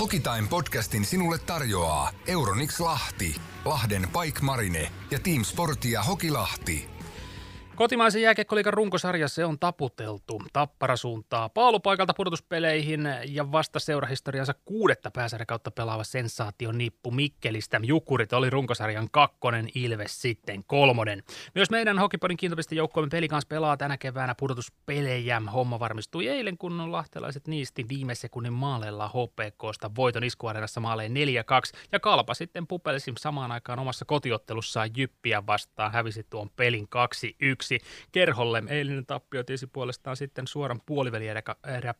Hokitime podcastin sinulle tarjoaa Euronix Lahti, Lahden Pike Marine ja Team Sportia Hokilahti. Kotimaisen jääkiekkoliikan runkosarja se on taputeltu. Tappara suuntaa paalupaikalta pudotuspeleihin ja vasta seurahistoriansa kuudetta pääsarja kautta pelaava sensaatio nippu Mikkelistä. Jukurit oli runkosarjan kakkonen, Ilves sitten kolmonen. Myös meidän Hokipodin kiintopisten joukkueemme pelikans pelaa tänä keväänä pudotuspelejä. Homma varmistui eilen, kun lahtelaiset niisti viime sekunnin maaleilla HPKsta voiton iskuareenassa maaleen 4-2 ja Kalpa sitten pupelisi samaan aikaan omassa kotiottelussaan Jyppiä vastaan, hävisi tuon pelin 2-1 yksi kerholle. Eilinen tappio tiesi puolestaan sitten suoran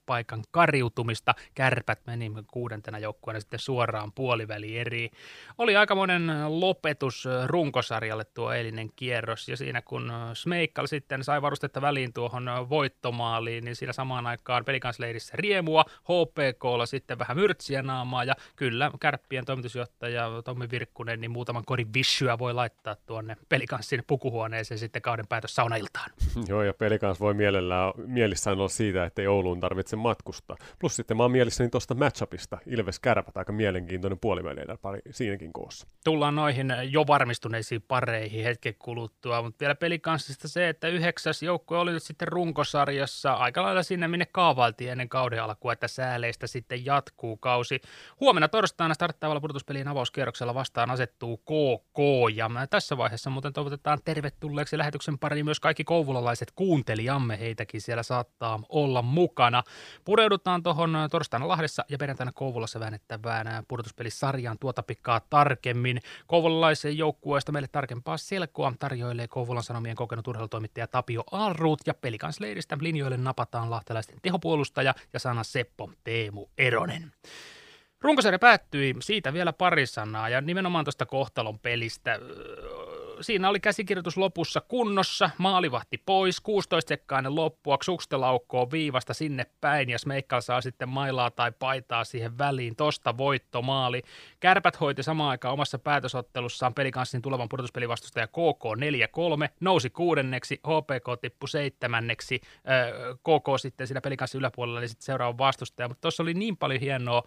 paikan kariutumista. Kärpät meni kuudentena joukkueena sitten suoraan puoliväli eri. Oli aikamoinen lopetus runkosarjalle tuo eilinen kierros ja siinä kun Smeikkal sitten sai varustetta väliin tuohon voittomaaliin, niin siinä samaan aikaan pelikansleirissä riemua, HPKlla sitten vähän myrtsiä naamaa ja kyllä kärppien toimitusjohtaja Tommi Virkkunen niin muutaman korin vissyä voi laittaa tuonne pelikanssin pukuhuoneeseen sitten kauden päätös saunailtaan. Joo, ja pelikans voi mielellään, mielissään olla siitä, että ei Ouluun tarvitse matkustaa. Plus sitten mä oon mielissäni tuosta matchupista, Ilves Kärpät, aika mielenkiintoinen puolivälillä pari siinäkin koossa. Tullaan noihin jo varmistuneisiin pareihin hetken kuluttua, mutta vielä pelikanssista se, että yhdeksäs joukkue oli nyt sitten runkosarjassa aika lailla sinne, minne kaavailtiin ennen kauden alkua, että sääleistä sitten jatkuu kausi. Huomenna torstaina starttaavalla pudotuspelien avauskierroksella vastaan asettuu KK, ja tässä vaiheessa muuten toivotetaan tervetulleeksi lähetyksen pariin myös kaikki kouvolalaiset kuuntelijamme, heitäkin siellä saattaa olla mukana. Pureudutaan tuohon torstaina Lahdessa ja perjantaina Kouvolassa väännettävään pudotuspelisarjaan tuota pikkaa tarkemmin. Kouvolalaisen joukkueesta meille tarkempaa selkoa tarjoilee Kouvolan Sanomien kokenut urheilutoimittaja Tapio Alruut ja pelikansleiristä linjoille napataan lahtelaisten tehopuolustaja ja sana Seppo Teemu Eronen. Runkosarja päättyi, siitä vielä pari sanaa ja nimenomaan tuosta kohtalon pelistä siinä oli käsikirjoitus lopussa kunnossa, maalivahti pois, 16 sekkainen loppua, Xuxtelaukkoon viivasta sinne päin ja Smeikkal saa sitten mailaa tai paitaa siihen väliin, tosta voittomaali. Kärpät hoiti samaan aikaan omassa päätösottelussaan pelikanssin tulevan pudotuspelivastustaja KK 4-3, nousi kuudenneksi, HPK tippui seitsemänneksi, KK sitten siinä pelikanssin yläpuolella oli sitten seuraava vastustaja, mutta tuossa oli niin paljon hienoa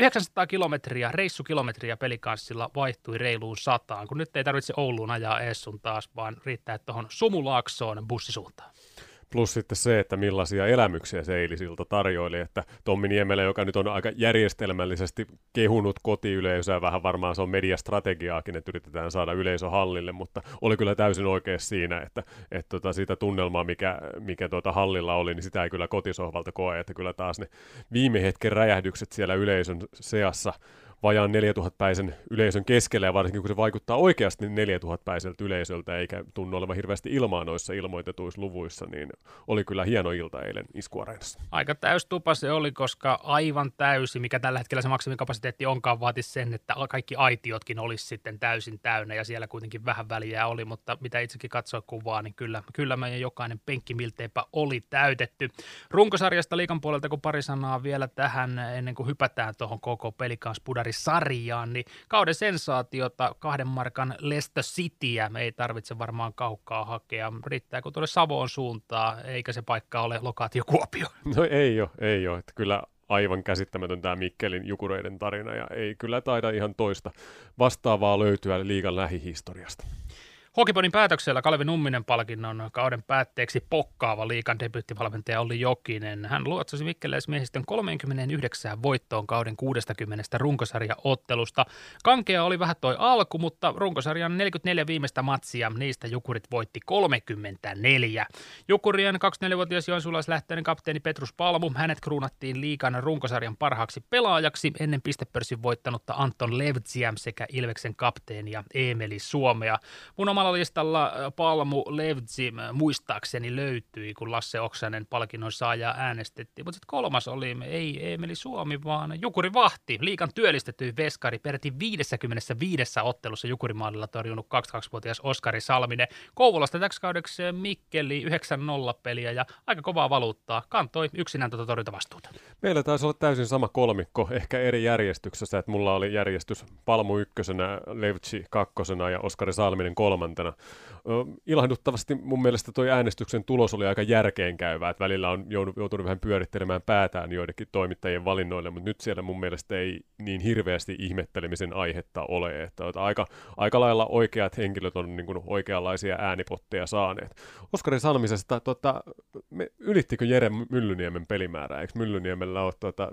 900 kilometriä, reissukilometriä pelikanssilla vaihtui reiluun sataan, kun nyt ei tarvitse Ouluun ajaa ees sun taas, vaan riittää tuohon Sumulaaksoon bussisuuntaan. Plus sitten se, että millaisia elämyksiä se eilisilta tarjoili, että Tommi Niemelä, joka nyt on aika järjestelmällisesti kehunut kotiyleisöä, vähän varmaan se on mediastrategiaakin, että yritetään saada yleisö hallille, mutta oli kyllä täysin oikeassa siinä, että, että tota, sitä tunnelmaa, mikä, mikä tuota hallilla oli, niin sitä ei kyllä kotisohvalta koe, että kyllä taas ne viime hetken räjähdykset siellä yleisön seassa vajaan 4000-päisen yleisön keskellä, ja varsinkin kun se vaikuttaa oikeasti 4000-päiseltä yleisöltä, eikä tunnu olevan hirveästi ilmaa noissa ilmoitetuissa luvuissa, niin oli kyllä hieno ilta eilen iskuareenassa. Aika tupa se oli, koska aivan täysi, mikä tällä hetkellä se maksimikapasiteetti onkaan, vaati sen, että kaikki aitiotkin olisi sitten täysin täynnä, ja siellä kuitenkin vähän väliä oli, mutta mitä itsekin katsoa kuvaa, niin kyllä, kyllä meidän jokainen penkki milteipä oli täytetty. Runkosarjasta liikan puolelta, kun pari sanaa vielä tähän, ennen kuin hypätään tuohon koko pelikans sarjaan, niin kauden sensaatiota kahden markan Leicester Cityä ei tarvitse varmaan kaukaa hakea. Riittää kun tuolle Savoon suuntaa, eikä se paikka ole lokaatio Kuopio. No ei ole, ei ole. Että kyllä aivan käsittämätön tämä Mikkelin jukureiden tarina ja ei kyllä taida ihan toista vastaavaa löytyä liigan lähihistoriasta. Hokipodin päätöksellä Kalevi Numminen palkinnon kauden päätteeksi pokkaava liikan debyyttivalmentaja oli Jokinen. Hän luotsasi Mikkeleismiehistön 39 voittoon kauden 60 runkosarjaottelusta. Kankea oli vähän toi alku, mutta runkosarjan 44 viimeistä matsia, niistä Jukurit voitti 34. Jukurien 24-vuotias joensuulaislähtöinen kapteeni Petrus Palmu, hänet kruunattiin liikan runkosarjan parhaaksi pelaajaksi ennen pistepörssin voittanutta Anton Levtsiä sekä Ilveksen kapteenia Emeli Suomea. Mun oma omalla listalla Palmu Levtsi muistaakseni löytyi, kun Lasse Oksanen palkinnon saaja äänestettiin. Mutta sitten kolmas oli, ei Emeli Suomi, vaan Jukuri Vahti, liikan työllistetty veskari, peräti 55 ottelussa Jukurimaalilla torjunut 22-vuotias Oskari Salminen. Kouvolasta täksi kaudeksi Mikkeli 9-0 peliä ja aika kovaa valuuttaa. Kantoi yksinään tuota torjuntavastuuta. Meillä taisi olla täysin sama kolmikko, ehkä eri järjestyksessä, että mulla oli järjestys Palmu ykkösenä, Levtsi kakkosena ja Oskari Salminen kolmantena kolmantena. Ilahduttavasti mun mielestä tuo äänestyksen tulos oli aika järkeenkäyvä, että välillä on joutunut vähän pyörittelemään päätään joidenkin toimittajien valinnoille, mutta nyt siellä mun mielestä ei niin hirveästi ihmettelemisen aihetta ole, että aika, aika lailla oikeat henkilöt on niin kuin oikeanlaisia äänipotteja saaneet. Oskari Salmisesta, tuota, me, ylittikö Jere Myllyniemen pelimäärää? Eikö Myllyniemellä ole tuota,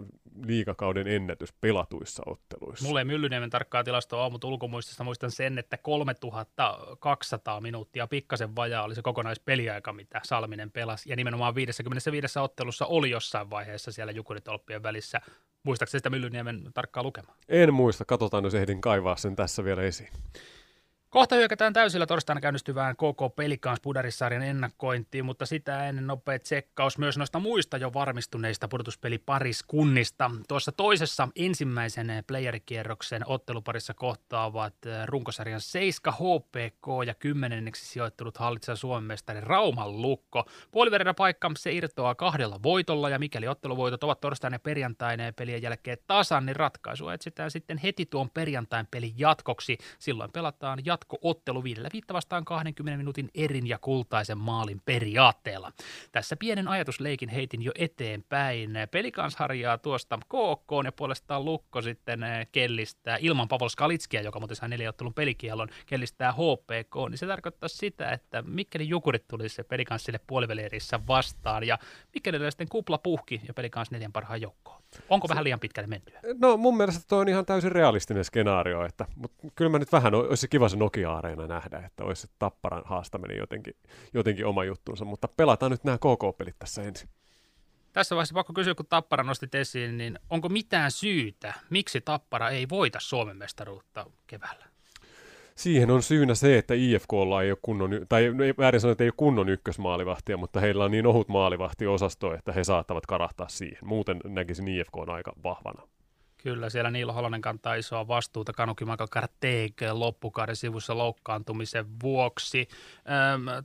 liikakauden ennätys pelatuissa otteluissa? Mulle ei Myllyniemen tarkkaa tilastoa ole, mutta ulkomuistista muistan sen, että 3200 minuuttia, pikkasen vajaa oli se kokonaispeliaika, mitä Salminen pelasi. Ja nimenomaan 55 ottelussa oli jossain vaiheessa siellä Jukuritolppien välissä. Muistaakseni sitä Myllyniemen tarkkaa lukemaa? En muista, katsotaan jos ehdin kaivaa sen tässä vielä esiin. Kohta hyökätään täysillä torstaina käynnistyvään koko Pelikans Pudarissarjan ennakkointiin, mutta sitä ennen nopea tsekkaus myös noista muista jo varmistuneista pudotuspelipariskunnista. Tuossa toisessa ensimmäisen playerikierroksen otteluparissa kohtaavat eh, runkosarjan 7 HPK ja kymmenenneksi sijoittunut hallitsija Suomen mestari Rauman Lukko. Puoliverina paikka se irtoaa kahdella voitolla ja mikäli otteluvoitot ovat torstaina ja perjantaina ja pelien jälkeen tasan, niin ratkaisua etsitään sitten heti tuon perjantain pelin jatkoksi. Silloin pelataan jatko jatkoottelu viidellä viitta vastaan 20 minuutin erin ja kultaisen maalin periaatteella. Tässä pienen ajatusleikin heitin jo eteenpäin. Pelikans harjaa tuosta KK ja puolestaan Lukko sitten eh, kellistää ilman Pavel Skalitskiä, joka muuten sai neljäottelun pelikielon, kellistää HPK, niin se tarkoittaa sitä, että mikäli Jukurit tulisi se Pelikanssille puolivälierissä vastaan ja mikäli sitten kupla puhki ja Pelikans neljän parhaan joukkoon. Onko vähän liian pitkälle mentyä? No mun mielestä tuo on ihan täysin realistinen skenaario, että, mutta kyllä mä nyt vähän olisi kiva se Nokia-areena nähdä, että olisi se Tapparan haastaminen jotenkin, jotenkin oma juttuunsa, mutta pelataan nyt nämä KK-pelit tässä ensin. Tässä vaiheessa pakko kysyä, kun Tappara nostit esiin, niin onko mitään syytä, miksi Tappara ei voita Suomen mestaruutta keväällä? Siihen on syynä se, että IFKlla ei ole kunnon, tai väärin sanoa, että ei ole kunnon ykkösmaalivahtia, mutta heillä on niin ohut maalivahtiosasto, että he saattavat karahtaa siihen. Muuten näkisin IFK on aika vahvana. Kyllä, siellä Niilo Holonen kantaa isoa vastuuta Kanuki Michael Karteek loppukauden sivussa loukkaantumisen vuoksi.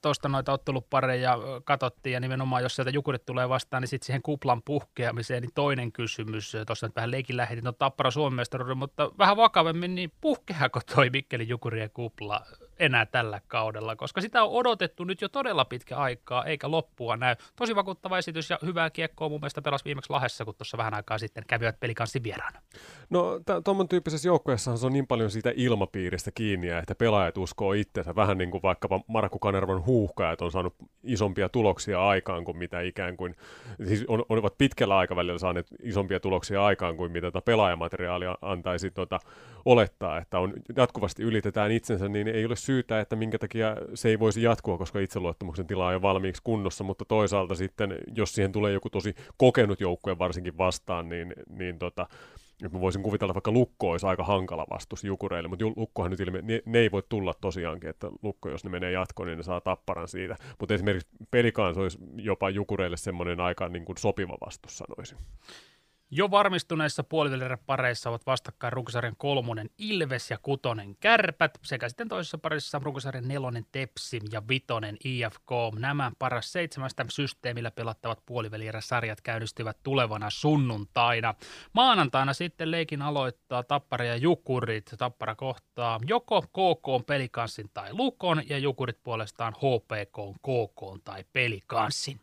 Tuosta noita ottelupareja katsottiin ja nimenomaan jos sieltä Jukurit tulee vastaan, niin sitten siihen kuplan puhkeamiseen, niin toinen kysymys. Tuossa nyt vähän leikin lähetin on Tappara Suomen mutta vähän vakavemmin, niin puhkeako toi Mikkeli Jukurien kupla enää tällä kaudella, koska sitä on odotettu nyt jo todella pitkä aikaa, eikä loppua näy. Tosi vakuuttava esitys ja hyvää kiekkoa mun mielestä pelasi viimeksi Lahessa, kun tuossa vähän aikaa sitten kävivät pelikanssin vieraana. No tuommoinen tyyppisessä joukkueessa se on niin paljon siitä ilmapiiristä kiinni, että pelaajat uskoo itseensä, vähän niin kuin vaikkapa Markku Kanervan huuhkajat on saanut isompia tuloksia aikaan kuin mitä ikään kuin, siis on, olivat pitkällä aikavälillä saaneet isompia tuloksia aikaan kuin mitä tätä pelaajamateriaalia antaisi tuota, olettaa, että on jatkuvasti ylitetään itsensä, niin ei ole syytä, että minkä takia se ei voisi jatkua, koska itseluottamuksen tila on jo valmiiksi kunnossa, mutta toisaalta sitten, jos siihen tulee joku tosi kokenut joukkue varsinkin vastaan, niin, niin tota, että mä voisin kuvitella, vaikka Lukko olisi aika hankala vastus Jukureille, mutta Lukkohan nyt ilme, ne, ne, ei voi tulla tosiaankin, että Lukko, jos ne menee jatkoon, niin ne saa tapparan siitä. Mutta esimerkiksi Pelikans olisi jopa Jukureille semmoinen aika niin kuin sopiva vastus, sanoisin. Jo varmistuneissa pareissa ovat vastakkain runkosarjan kolmonen Ilves ja kutonen Kärpät sekä sitten toisessa parissa runkosarjan nelonen Tepsim ja vitonen IFK. Nämä paras seitsemästä systeemillä pelattavat sarjat käynnistyvät tulevana sunnuntaina. Maanantaina sitten leikin aloittaa Tappara ja Jukurit. Tappara kohtaa joko KK pelikanssin tai Lukon ja Jukurit puolestaan HPK, KK tai pelikanssin.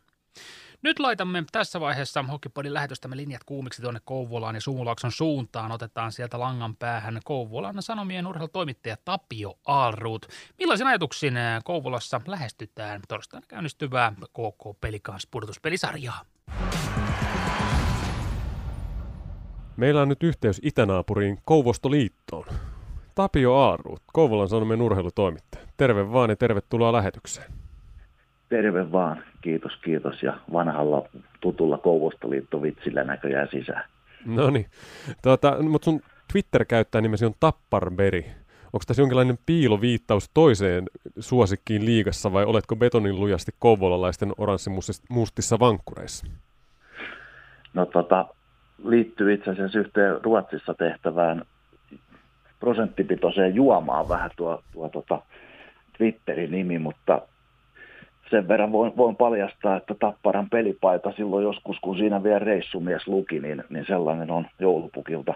Nyt laitamme tässä vaiheessa Hokipodin lähetystämme linjat kuumiksi tuonne Kouvolaan ja Suumulaakson suuntaan. Otetaan sieltä langan päähän Kouvolan Sanomien urheilutoimittaja Tapio Aalruut. Millaisin ajatuksin Kouvolassa lähestytään torstaina käynnistyvää KK Pelikans purtuspelisarjaa? Meillä on nyt yhteys itänaapuriin Kouvostoliittoon. Tapio Aaruut, Kouvolan Sanomien urheilutoimittaja. Terve vaan ja tervetuloa lähetykseen. Terve vaan, kiitos kiitos ja vanhalla tutulla Kouvostoliitto-vitsillä näköjään sisään. No niin, tuota, mutta sun Twitter-käyttäjä nimesi on Tapparberry. Onko tässä jonkinlainen piiloviittaus toiseen suosikkiin liigassa vai oletko betonin lujasti kouvolalaisten oranssimustissa vankkureissa? No tota, liittyy itse asiassa yhteen Ruotsissa tehtävään prosenttipitoiseen juomaan vähän tuo, tuo tota Twitterin nimi, mutta sen verran voin, voin paljastaa, että Tapparan pelipaita silloin joskus, kun siinä vielä reissumies luki, niin, niin sellainen on joulupukilta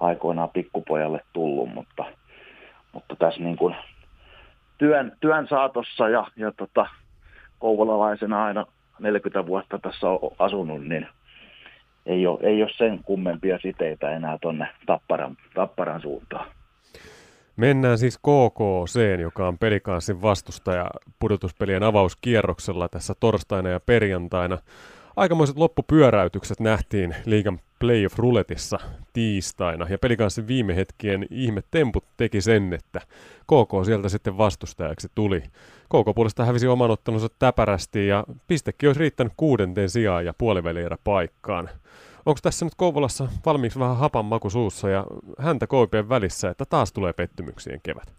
aikoinaan pikkupojalle tullut, mutta, mutta tässä niin kuin työn, työn saatossa ja, ja tota, kouvolalaisena aina 40 vuotta tässä on asunut, niin ei ole, ei ole sen kummempia siteitä enää tuonne Tapparan, Tapparan suuntaan. Mennään siis KKC, joka on pelikanssin vastustaja pudotuspelien avauskierroksella tässä torstaina ja perjantaina. Aikamoiset loppupyöräytykset nähtiin liigan playoff ruletissa tiistaina, ja pelikanssin viime hetkien ihme temput teki sen, että KK sieltä sitten vastustajaksi tuli. KK puolesta hävisi oman ottelunsa täpärästi, ja pistekin olisi riittänyt kuudenteen sijaan ja puolivälierä paikkaan. Onko tässä nyt Kouvolassa valmiiksi vähän hapan maku suussa ja häntä koipien välissä, että taas tulee pettymyksien kevät?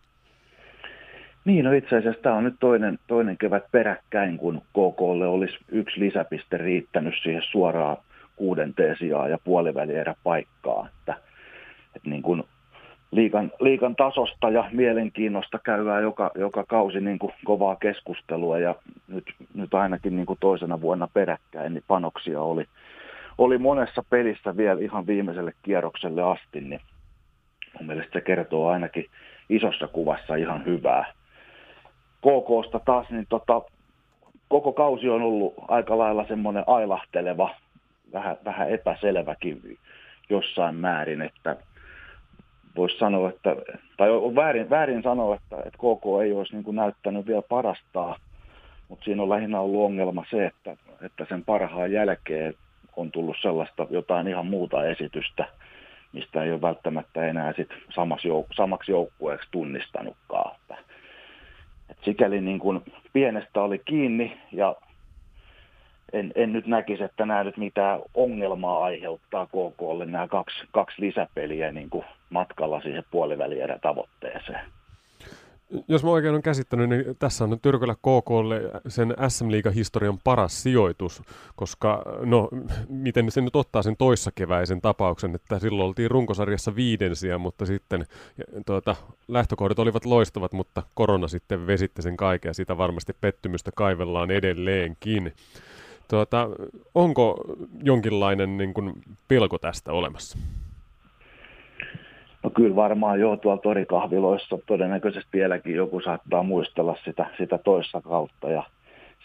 Niin, no itse asiassa tämä on nyt toinen, toinen kevät peräkkäin, kun KKlle olisi yksi lisäpiste riittänyt siihen suoraan kuudenteen sijaan ja puolivälierä paikkaa. Että, että niin kuin liikan, liikan tasosta ja mielenkiinnosta käydään joka, joka kausi niin kuin kovaa keskustelua ja nyt, nyt ainakin niin kuin toisena vuonna peräkkäin niin panoksia oli, oli monessa pelissä vielä ihan viimeiselle kierrokselle asti, niin mun mielestä se kertoo ainakin isossa kuvassa ihan hyvää. KKsta taas, niin tota, koko kausi on ollut aika lailla semmoinen ailahteleva, vähän, vähän epäselväkin jossain määrin, että voisi sanoa, että, tai on väärin, väärin sanoa, että, että KK ei olisi niin näyttänyt vielä parastaa, mutta siinä on lähinnä ollut ongelma se, että, että sen parhaan jälkeen on tullut sellaista jotain ihan muuta esitystä, mistä ei ole välttämättä enää sit samassa jouk- samaksi joukkueeksi tunnistanutkaan. Et sikäli niin kuin pienestä oli kiinni ja en, en nyt näkisi, että nämä nyt mitään ongelmaa aiheuttaa KKlle nämä kaksi, kaksi lisäpeliä niin kuin matkalla siihen puolivälierä tavoitteeseen jos mä oikein olen käsittänyt, niin tässä on Tyrkölä KKlle sen SM historian paras sijoitus, koska no, miten se nyt ottaa sen toissakeväisen tapauksen, että silloin oltiin runkosarjassa viidensiä, mutta sitten tuota, lähtökohdat olivat loistavat, mutta korona sitten vesitti sen kaiken ja sitä varmasti pettymystä kaivellaan edelleenkin. Tuota, onko jonkinlainen niin kuin, pelko tästä olemassa? No kyllä varmaan jo tuolla torikahviloissa todennäköisesti vieläkin joku saattaa muistella sitä, sitä toissa kautta ja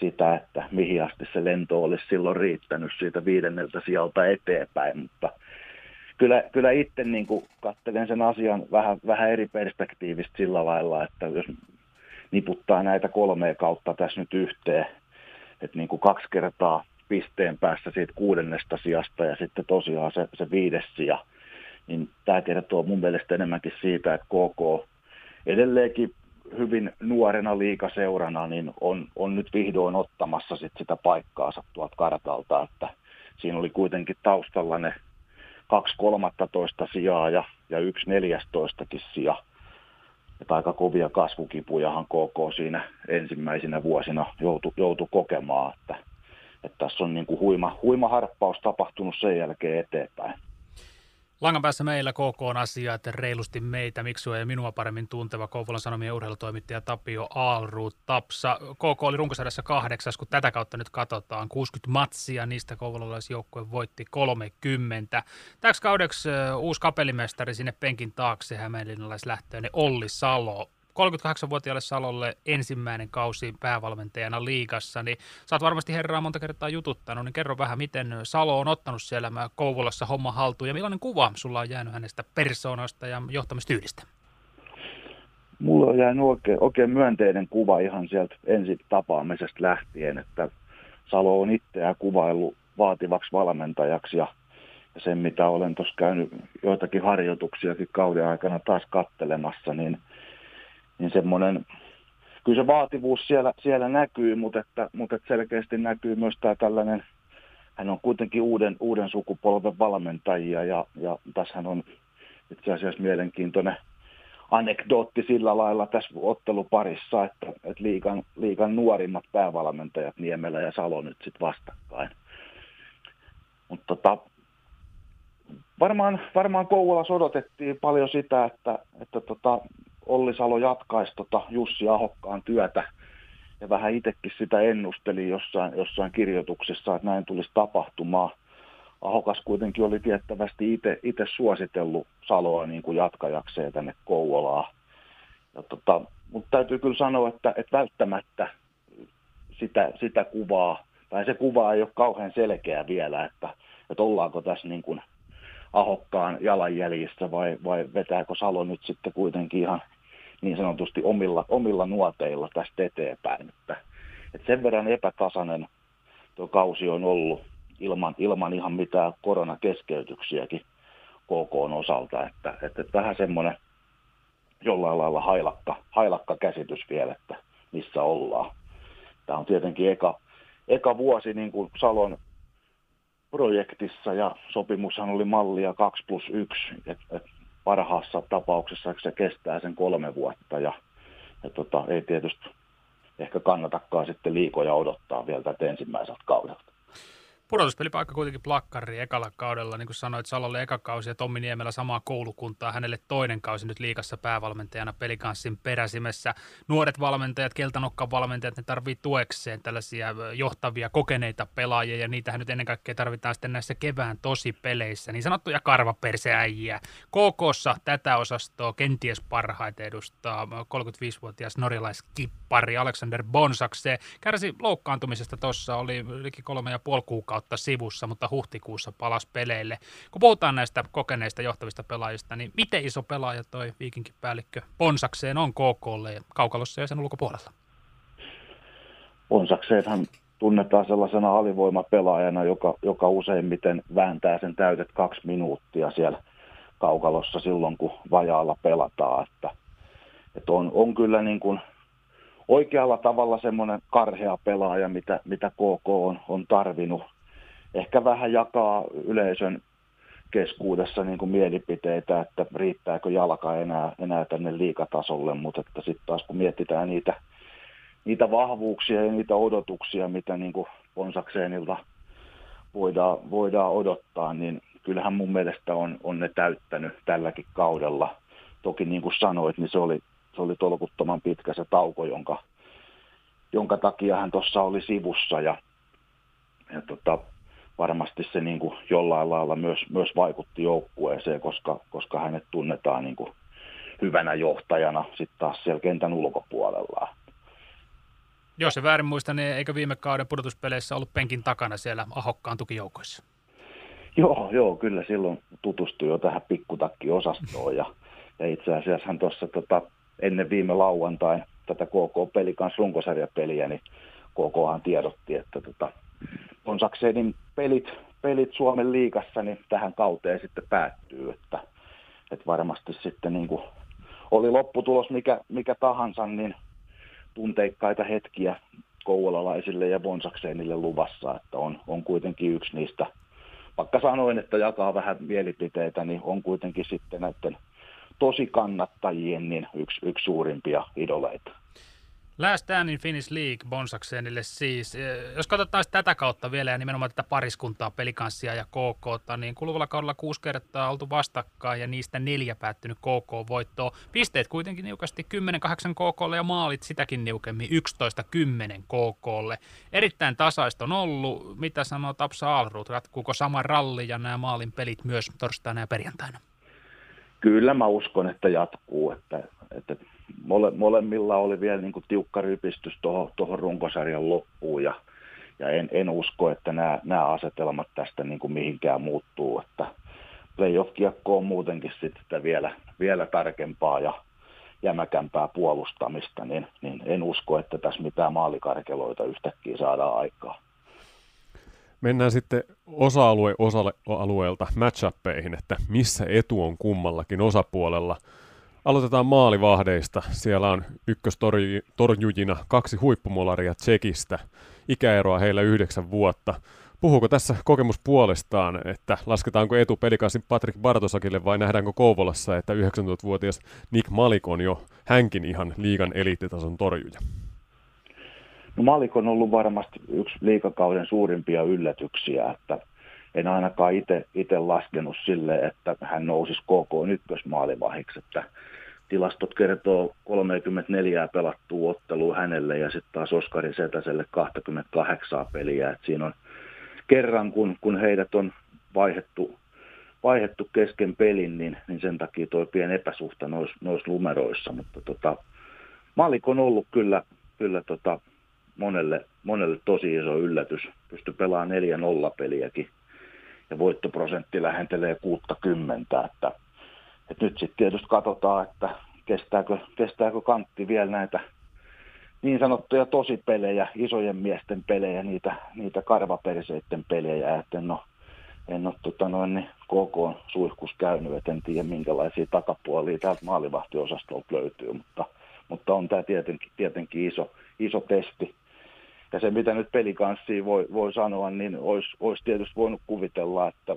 sitä, että mihin asti se lento olisi silloin riittänyt siitä viidenneltä sijalta eteenpäin, mutta kyllä, kyllä itse niin kuin katselen sen asian vähän, vähän eri perspektiivistä sillä lailla, että jos niputtaa näitä kolmea kautta tässä nyt yhteen, että niin kuin kaksi kertaa pisteen päässä siitä kuudennesta sijasta ja sitten tosiaan se, se viides sija – niin tämä kertoo mun mielestä enemmänkin siitä, että KK edelleenkin hyvin nuorena liikaseurana niin on, on nyt vihdoin ottamassa sit sitä paikkaansa tuolta kartalta, että siinä oli kuitenkin taustalla ne kaksi kolmattatoista sijaa ja, ja yksi neljästoistakin sija. Että aika kovia kasvukipujahan KK siinä ensimmäisinä vuosina joutui, joutui kokemaan, että, että tässä on niin kuin huima, huima harppaus tapahtunut sen jälkeen eteenpäin. Langan päässä meillä KK on asia, että reilusti meitä, Miksua ja minua paremmin tunteva Kouvolan Sanomien urheilutoimittaja Tapio Aalruut Tapsa. KK oli runkosarjassa kahdeksas, kun tätä kautta nyt katsotaan. 60 matsia, niistä kouvolalaisjoukkue voitti 30. Täksi kaudeksi uusi kapellimestari sinne penkin taakse hämeenlinnalaislähtöinen Olli Salo 38-vuotiaalle Salolle ensimmäinen kausi päävalmentajana liigassa, niin sä oot varmasti herraa monta kertaa jututtanut, niin kerro vähän, miten Salo on ottanut siellä Kouvolassa homma haltuun ja millainen kuva sulla on jäänyt hänestä persoonasta ja johtamistyylistä? Mulla on jäänyt oikein, oikein myönteinen kuva ihan sieltä ensi tapaamisesta lähtien, että Salo on itseään kuvaillut vaativaksi valmentajaksi ja ja sen, mitä olen tuossa käynyt joitakin harjoituksiakin kauden aikana taas kattelemassa, niin niin semmoinen, kyllä se vaativuus siellä, siellä näkyy, mutta, että, mutta että selkeästi näkyy myös tämä tällainen, hän on kuitenkin uuden, uuden sukupolven valmentajia ja, ja tässä on itse asiassa mielenkiintoinen anekdootti sillä lailla tässä otteluparissa, että, että liikan, liikan nuorimmat päävalmentajat Niemelä ja Salo nyt sitten vastakkain. Mutta tota, varmaan, varmaan Kouvolassa odotettiin paljon sitä, että, että tota, Olli Salo jatkaisi tota Jussi Ahokkaan työtä ja vähän itsekin sitä ennusteli jossain, jossain kirjoituksessa, että näin tulisi tapahtumaan. Ahokas kuitenkin oli tiettävästi itse suositellut Saloa niin kuin jatkajakseen tänne Kouvolaan. ja tota, mutta täytyy kyllä sanoa, että, että välttämättä sitä, sitä kuvaa, tai se kuva ei ole kauhean selkeä vielä, että, että ollaanko tässä niin kuin ahokkaan jalanjäljissä vai, vai vetääkö Salo nyt sitten kuitenkin ihan niin sanotusti omilla, omilla nuoteilla tästä eteenpäin. Että, että sen verran epätasainen tuo kausi on ollut ilman, ilman ihan mitään koronakeskeytyksiäkin KK osalta, että, että, vähän semmoinen jollain lailla hailakka, hailakka käsitys vielä, että missä ollaan. Tämä on tietenkin eka, eka vuosi niin kuin Salon projektissa ja sopimushan oli mallia 2 plus 1, että et parhaassa tapauksessa se kestää sen kolme vuotta ja, ja tota, ei tietysti ehkä kannatakaan sitten liikoja odottaa vielä tätä ensimmäiseltä kaudelta. Pudotuspelipaikka kuitenkin plakkari ekalla kaudella, niin kuin sanoit, Salolle eka kausi ja Tommi Niemellä samaa koulukuntaa, hänelle toinen kausi nyt liikassa päävalmentajana pelikanssin peräsimessä. Nuoret valmentajat, keltanokkan valmentajat, ne tarvii tuekseen tällaisia johtavia, kokeneita pelaajia ja niitähän nyt ennen kaikkea tarvitaan sitten näissä kevään tosi-peleissä, niin sanottuja karvaperseäjiä. KKssa tätä osastoa kenties parhaiten edustaa 35-vuotias norjalaiskippari Alexander Bonsakse. Kärsi loukkaantumisesta tuossa, oli liki kolme ja puoli kuukautta kuukautta sivussa, mutta huhtikuussa palas peleille. Kun puhutaan näistä kokeneista johtavista pelaajista, niin miten iso pelaaja toi viikinkin päällikkö Ponsakseen on KKlle ja kaukalossa ja sen ulkopuolella? Ponsakseenhan tunnetaan sellaisena alivoimapelaajana, joka, joka useimmiten vääntää sen täytet kaksi minuuttia siellä kaukalossa silloin, kun vajaalla pelataan. Että, että on, on kyllä niin kuin oikealla tavalla semmoinen karhea pelaaja, mitä, mitä KK on, on tarvinnut ehkä vähän jakaa yleisön keskuudessa niin kuin mielipiteitä, että riittääkö jalka enää, enää tänne liikatasolle, mutta että sitten taas kun mietitään niitä, niitä vahvuuksia ja niitä odotuksia, mitä niin kuin Ponsakseenilta voidaan, voidaan odottaa, niin kyllähän mun mielestä on, on ne täyttänyt tälläkin kaudella. Toki niin kuin sanoit, niin se oli, se oli tolkuttoman pitkä se tauko, jonka, jonka takia hän tuossa oli sivussa ja, ja tota, varmasti se niin kuin jollain lailla myös, myös vaikutti joukkueeseen, koska, koska hänet tunnetaan niin kuin hyvänä johtajana sitten taas siellä kentän ulkopuolella. Jos se väärin muista, niin eikö viime kauden pudotuspeleissä ollut penkin takana siellä Ahokkaan tukijoukoissa? Joo, joo, kyllä silloin tutustui jo tähän pikkutakki-osastoon ja, ja itse asiassa hän tuossa tota, ennen viime lauantain tätä KK-peli kanssa runkosarjapeliä, niin KKhan tiedotti, että tota, Konsaksenin pelit, pelit Suomen liigassa niin tähän kauteen sitten päättyy, että, että varmasti sitten niin kuin oli lopputulos mikä, mikä tahansa, niin tunteikkaita hetkiä kouvolalaisille ja Bonsaksenille luvassa, että on, on kuitenkin yksi niistä, vaikka sanoin, että jakaa vähän mielipiteitä, niin on kuitenkin sitten näiden tosi kannattajien niin yksi, yksi suurimpia idoleita. Last Stand in Finnish League Bonsaksenille siis. Eh, jos katsotaan tätä kautta vielä ja nimenomaan tätä pariskuntaa, pelikanssia ja KK, niin kuluvalla kaudella kuusi kertaa oltu vastakkain ja niistä neljä päättynyt KK-voittoon. Pisteet kuitenkin niukasti 10-8 KKlle ja maalit sitäkin niukemmin 11-10 KKlle. Erittäin tasaista on ollut. Mitä sanoo Tapsa Alruut? Ratkuuko sama ralli ja nämä maalin pelit myös torstaina ja perjantaina? Kyllä mä uskon, että jatkuu. Että, että mole, molemmilla oli vielä niin kuin tiukka rypistys tuohon runkosarjan loppuun ja, ja en, en, usko, että nämä, nämä asetelmat tästä niin kuin mihinkään muuttuu, että playoff-kiekko on muutenkin sitten vielä, vielä tarkempaa ja jämäkämpää puolustamista, niin, niin en usko, että tässä mitään maalikarkeloita yhtäkkiä saadaan aikaa. Mennään sitten osa-alue osalle alueelta matchappeihin, että missä etu on kummallakin osapuolella. Aloitetaan maalivahdeista. Siellä on ykköstorjujina kaksi huippumolaria Tsekistä. Ikäeroa heillä yhdeksän vuotta. Puhuuko tässä kokemus puolestaan, että lasketaanko etu pelikasin Patrick Bartosakille vai nähdäänkö Kouvolassa, että 19-vuotias Nick Malik on jo hänkin ihan liigan eliittitason torjuja? No Malik on ollut varmasti yksi liikakauden suurimpia yllätyksiä, että en ainakaan itse laskenut sille, että hän nousisi koko ykkösmaalivahiksi, että tilastot kertoo 34 pelattua ottelua hänelle ja sitten taas Oskari Setäselle 28 peliä. Et siinä on kerran, kun, kun heidät on vaihdettu vaihettu kesken pelin, niin, niin sen takia toi pieni epäsuhta noissa nois numeroissa, mutta tota, Malik on ollut kyllä, kyllä tota, monelle, monelle tosi iso yllätys. Pysty pelaamaan 4-0 peliäkin ja voittoprosentti lähentelee 60, että, että nyt sitten tietysti katsotaan, että kestääkö, kestääkö kantti vielä näitä niin sanottuja tosipelejä, isojen miesten pelejä, niitä, niitä karvaperseiden pelejä, että ole, en ole tota noin, niin koko suihkus käynyt, et en tiedä minkälaisia takapuolia täältä maalivahtiosastolta löytyy, mutta, mutta on tämä tietenkin, tietenkin iso, iso testi. Ja se, mitä nyt pelikanssiin voi, voi sanoa, niin olisi, olisi tietysti voinut kuvitella, että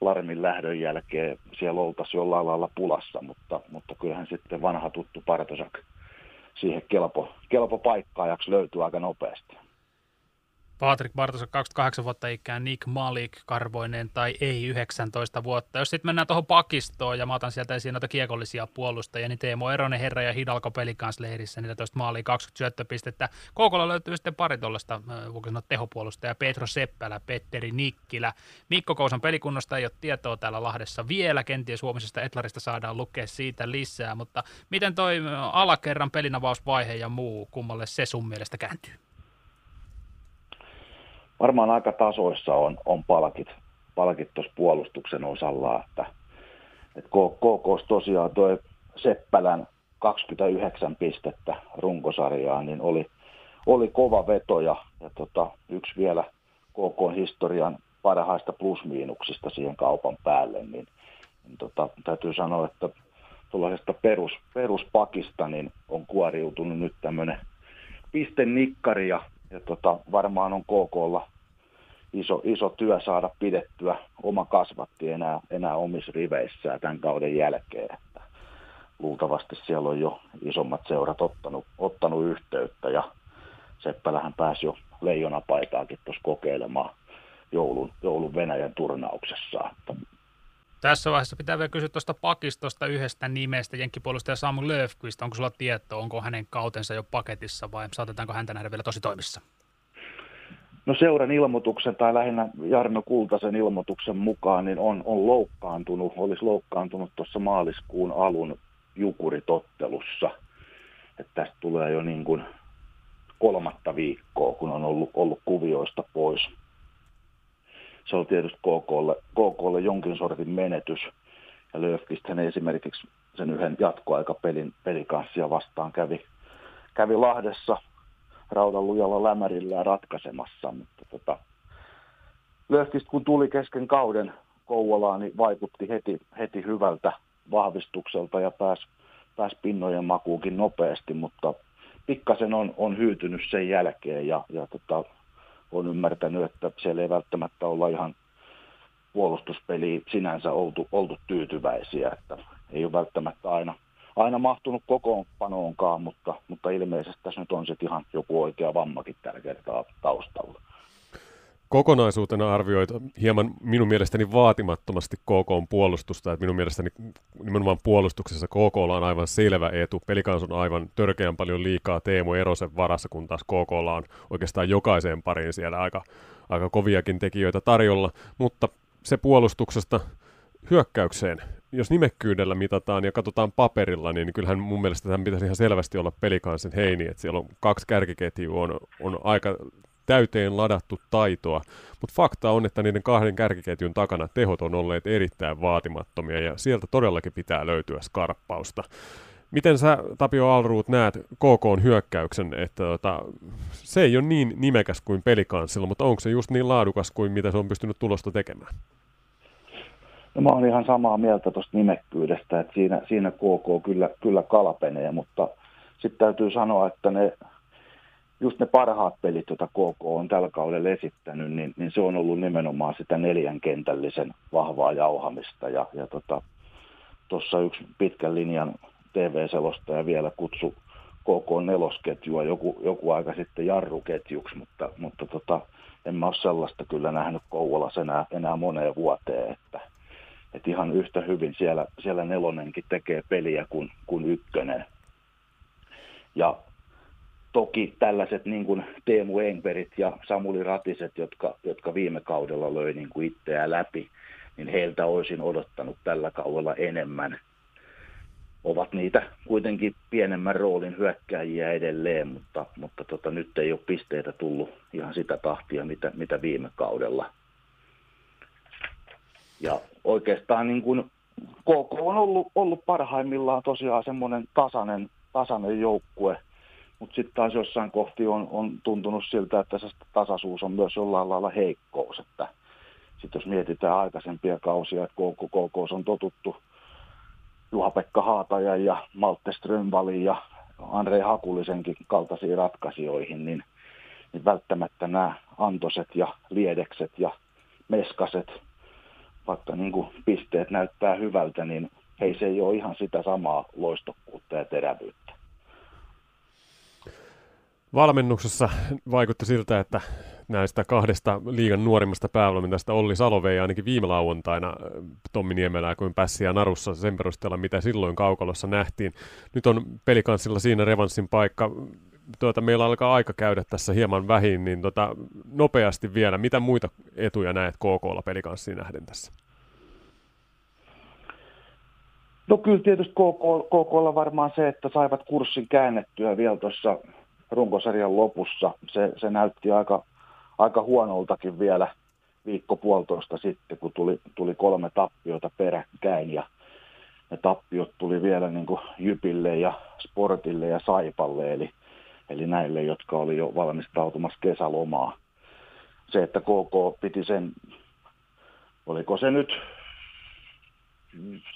Larmin lähdön jälkeen siellä oltaisiin jollain lailla pulassa, mutta, mutta kyllähän sitten vanha tuttu Partosak siihen kelpo, kelpo paikkaajaksi löytyy aika nopeasti. Patrick Bartosa 28 vuotta ikään, Nick Malik karvoinen tai ei 19 vuotta. Jos sitten mennään tuohon pakistoon ja mä otan sieltä esiin noita kiekollisia puolustajia, niin Teemo Eronen Herra ja Hidalko pelikansleirissä 14 maalia 20 syöttöpistettä. Koukolla löytyy sitten pari tuollaista, voiko sanoa tehopuolustajaa, Petro Seppälä, Petteri Nikkilä. Mikko Kousan pelikunnosta ei ole tietoa täällä Lahdessa vielä, kenties huomisesta Etlarista saadaan lukea siitä lisää, mutta miten toi alakerran pelinavausvaihe ja muu, kummalle se sun mielestä kääntyy? Varmaan aika tasoissa on, on palkit, palkit tuossa puolustuksen osalla, että, että KK tosiaan tuo Seppälän 29 pistettä runkosarjaa, niin oli, oli kova veto ja, ja tota, yksi vielä KK historian parhaista plusmiinuksista siihen kaupan päälle, niin, niin tota, täytyy sanoa, että tuollaisesta perus, peruspakista niin on kuoriutunut nyt tämmöinen pistenikkari ja, ja tota, varmaan on KKlla iso, iso työ saada pidettyä oma kasvatti enää, enää omissa riveissään tämän kauden jälkeen. Että luultavasti siellä on jo isommat seurat ottanut, ottanut yhteyttä ja Seppälähän pääsi jo leijonapaitaakin tuossa kokeilemaan joulun, joulun Venäjän turnauksessa. Tässä vaiheessa pitää vielä kysyä tuosta pakistosta yhdestä nimestä, jenkkipuolustaja Samu Löfqvist. Onko sulla tietoa, onko hänen kautensa jo paketissa vai saatetaanko häntä nähdä vielä tosi toimissa? No seuran ilmoituksen tai lähinnä Jarno Kultasen ilmoituksen mukaan niin on, on loukkaantunut, olisi loukkaantunut tuossa maaliskuun alun jukuritottelussa. Että tästä tulee jo niin kuin kolmatta viikkoa, kun on ollut, ollut kuvioista pois. Se on tietysti KKlle, KKlle jonkin sortin menetys. Ja Löfqvist esimerkiksi sen yhden jatkoaikapelin pelikanssia vastaan kävi, kävi Lahdessa raudan lujalla lämärillä ratkaisemassa. Mutta tota, Löhkistä kun tuli kesken kauden Kouvolaan, niin vaikutti heti, heti hyvältä vahvistukselta ja pääsi pääs pinnojen makuukin nopeasti, mutta pikkasen on, on hyytynyt sen jälkeen ja, ja tota, on ymmärtänyt, että siellä ei välttämättä olla ihan puolustuspeliin sinänsä oltu, oltu tyytyväisiä, että ei ole välttämättä aina aina mahtunut kokoonpanoonkaan, mutta, mutta ilmeisesti tässä nyt on sitten ihan joku oikea vammakin tällä kertaa taustalla. Kokonaisuutena arvioit hieman minun mielestäni vaatimattomasti KK on puolustusta, että minun mielestäni nimenomaan puolustuksessa KK on aivan selvä etu. Pelikans on aivan törkeän paljon liikaa Teemu Erosen varassa, kun taas KK on oikeastaan jokaiseen pariin siellä aika, aika koviakin tekijöitä tarjolla, mutta se puolustuksesta hyökkäykseen jos nimekkyydellä mitataan ja katsotaan paperilla, niin kyllähän mun mielestä tämän pitäisi ihan selvästi olla pelikansen heini, että siellä on kaksi kärkiketjua, on, on aika täyteen ladattu taitoa, mutta fakta on, että niiden kahden kärkiketjun takana tehot on olleet erittäin vaatimattomia ja sieltä todellakin pitää löytyä skarppausta. Miten sä, Tapio Alruut, näet KK hyökkäyksen, että tota, se ei ole niin nimekäs kuin pelikanssilla, mutta onko se just niin laadukas kuin mitä se on pystynyt tulosta tekemään? No mä olen ihan samaa mieltä tuosta nimekkyydestä, että siinä, siinä KK kyllä, kyllä kalpenee, mutta sitten täytyy sanoa, että ne, just ne parhaat pelit, joita KK on tällä kaudella esittänyt, niin, niin se on ollut nimenomaan sitä neljän kentällisen vahvaa jauhamista. Ja, ja tuossa tota, yksi pitkän linjan TV-selostaja vielä kutsu KK nelosketjua joku, joku aika sitten jarruketjuksi, mutta, mutta tota, en mä ole sellaista kyllä nähnyt Kouvolassa enää, enää moneen vuoteen, että – että ihan yhtä hyvin siellä, siellä nelonenkin tekee peliä kuin, kuin ykkönen. Ja toki tällaiset niin kuin Teemu Engberit ja Samuli Ratiset, jotka, jotka viime kaudella löi niin kuin itseään läpi, niin heiltä olisin odottanut tällä kaudella enemmän. Ovat niitä kuitenkin pienemmän roolin hyökkääjiä edelleen, mutta, mutta tota, nyt ei ole pisteitä tullut ihan sitä tahtia, mitä, mitä viime kaudella. Ja oikeastaan niin kuin KK on ollut, ollut parhaimmillaan tosiaan semmoinen tasainen, tasainen joukkue, mutta sitten taas jossain kohti on, on tuntunut siltä, että se tasaisuus on myös jollain lailla heikkous. Että sitten jos mietitään aikaisempia kausia, että KK, KK on totuttu Juha-Pekka Haatajan ja Malte Strömvalin ja Andrei Hakulisenkin kaltaisiin ratkaisijoihin, niin, niin välttämättä nämä Antoset ja Liedekset ja Meskaset, vaikka niin kuin pisteet näyttää hyvältä, niin hei se ei ole ihan sitä samaa loistokkuutta ja terävyyttä. Valmennuksessa vaikutti siltä, että näistä kahdesta liigan nuorimmasta päävalmentajasta Olli Salove ja ainakin viime lauantaina Tommi Niemelää kuin Pässiä Narussa sen perusteella, mitä silloin kaukalossa nähtiin. Nyt on pelikanssilla siinä revanssin paikka. Tuota, meillä alkaa aika käydä tässä hieman vähin, niin tota, nopeasti vielä, mitä muita etuja näet KKlla pelikanssiin nähden tässä? No kyllä tietysti KK, KKlla varmaan se, että saivat kurssin käännettyä vielä tuossa runkosarjan lopussa. Se, se näytti aika, aika huonoltakin vielä viikko puolitoista sitten, kun tuli, tuli kolme tappiota peräkkäin ja ne tappiot tuli vielä niin kuin Jypille ja Sportille ja Saipalle, eli, eli näille, jotka oli jo valmistautumassa kesälomaa. Se, että KK piti sen, oliko se nyt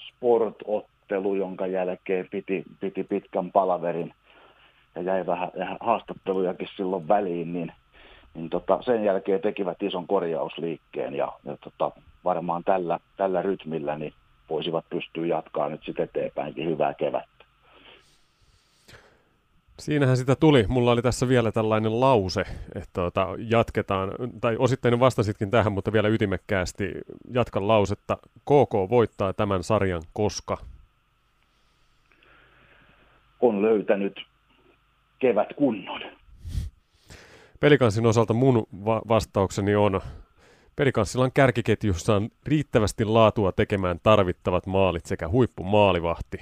sportottelu, jonka jälkeen piti, piti pitkän palaverin ja jäi vähän haastattelujakin silloin väliin, niin, niin tota, sen jälkeen tekivät ison korjausliikkeen ja, ja tota, varmaan tällä, tällä rytmillä niin voisivat pystyä jatkaa nyt sitten eteenpäinkin hyvää kevättä. Siinähän sitä tuli. Mulla oli tässä vielä tällainen lause, että tuota, jatketaan, tai osittain vastasitkin tähän, mutta vielä ytimekkäästi jatkan lausetta. KK voittaa tämän sarjan koska? On löytänyt kevät kunnon. Pelikanssin osalta mun va- vastaukseni on, Pelikanssilla on kärkiketjussaan riittävästi laatua tekemään tarvittavat maalit sekä huippumaalivahti.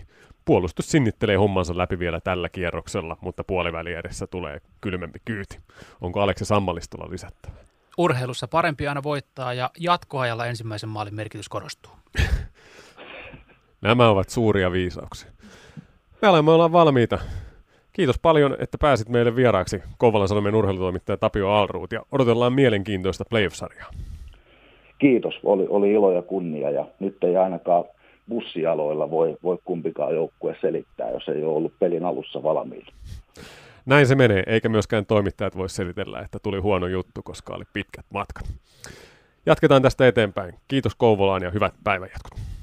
Puolustus sinnittelee hommansa läpi vielä tällä kierroksella, mutta puoliväli edessä tulee kylmempi kyyti. Onko Aleksi Sammalistolla lisättävä? Urheilussa parempi aina voittaa ja jatkoajalla ensimmäisen maalin merkitys korostuu. Nämä ovat suuria viisauksia. Me olemme valmiita Kiitos paljon, että pääsit meille vieraaksi Kouvolan Sanomien urheilutoimittaja Tapio Alruut ja odotellaan mielenkiintoista playoff-sarjaa. Kiitos, oli, oli ilo ja kunnia ja nyt ei ainakaan bussialoilla voi, voi kumpikaan joukkue selittää, jos ei ole ollut pelin alussa valmiina. Näin se menee, eikä myöskään toimittajat voi selitellä, että tuli huono juttu, koska oli pitkät matkat. Jatketaan tästä eteenpäin. Kiitos Kouvolaan ja hyvät päivänjatkot.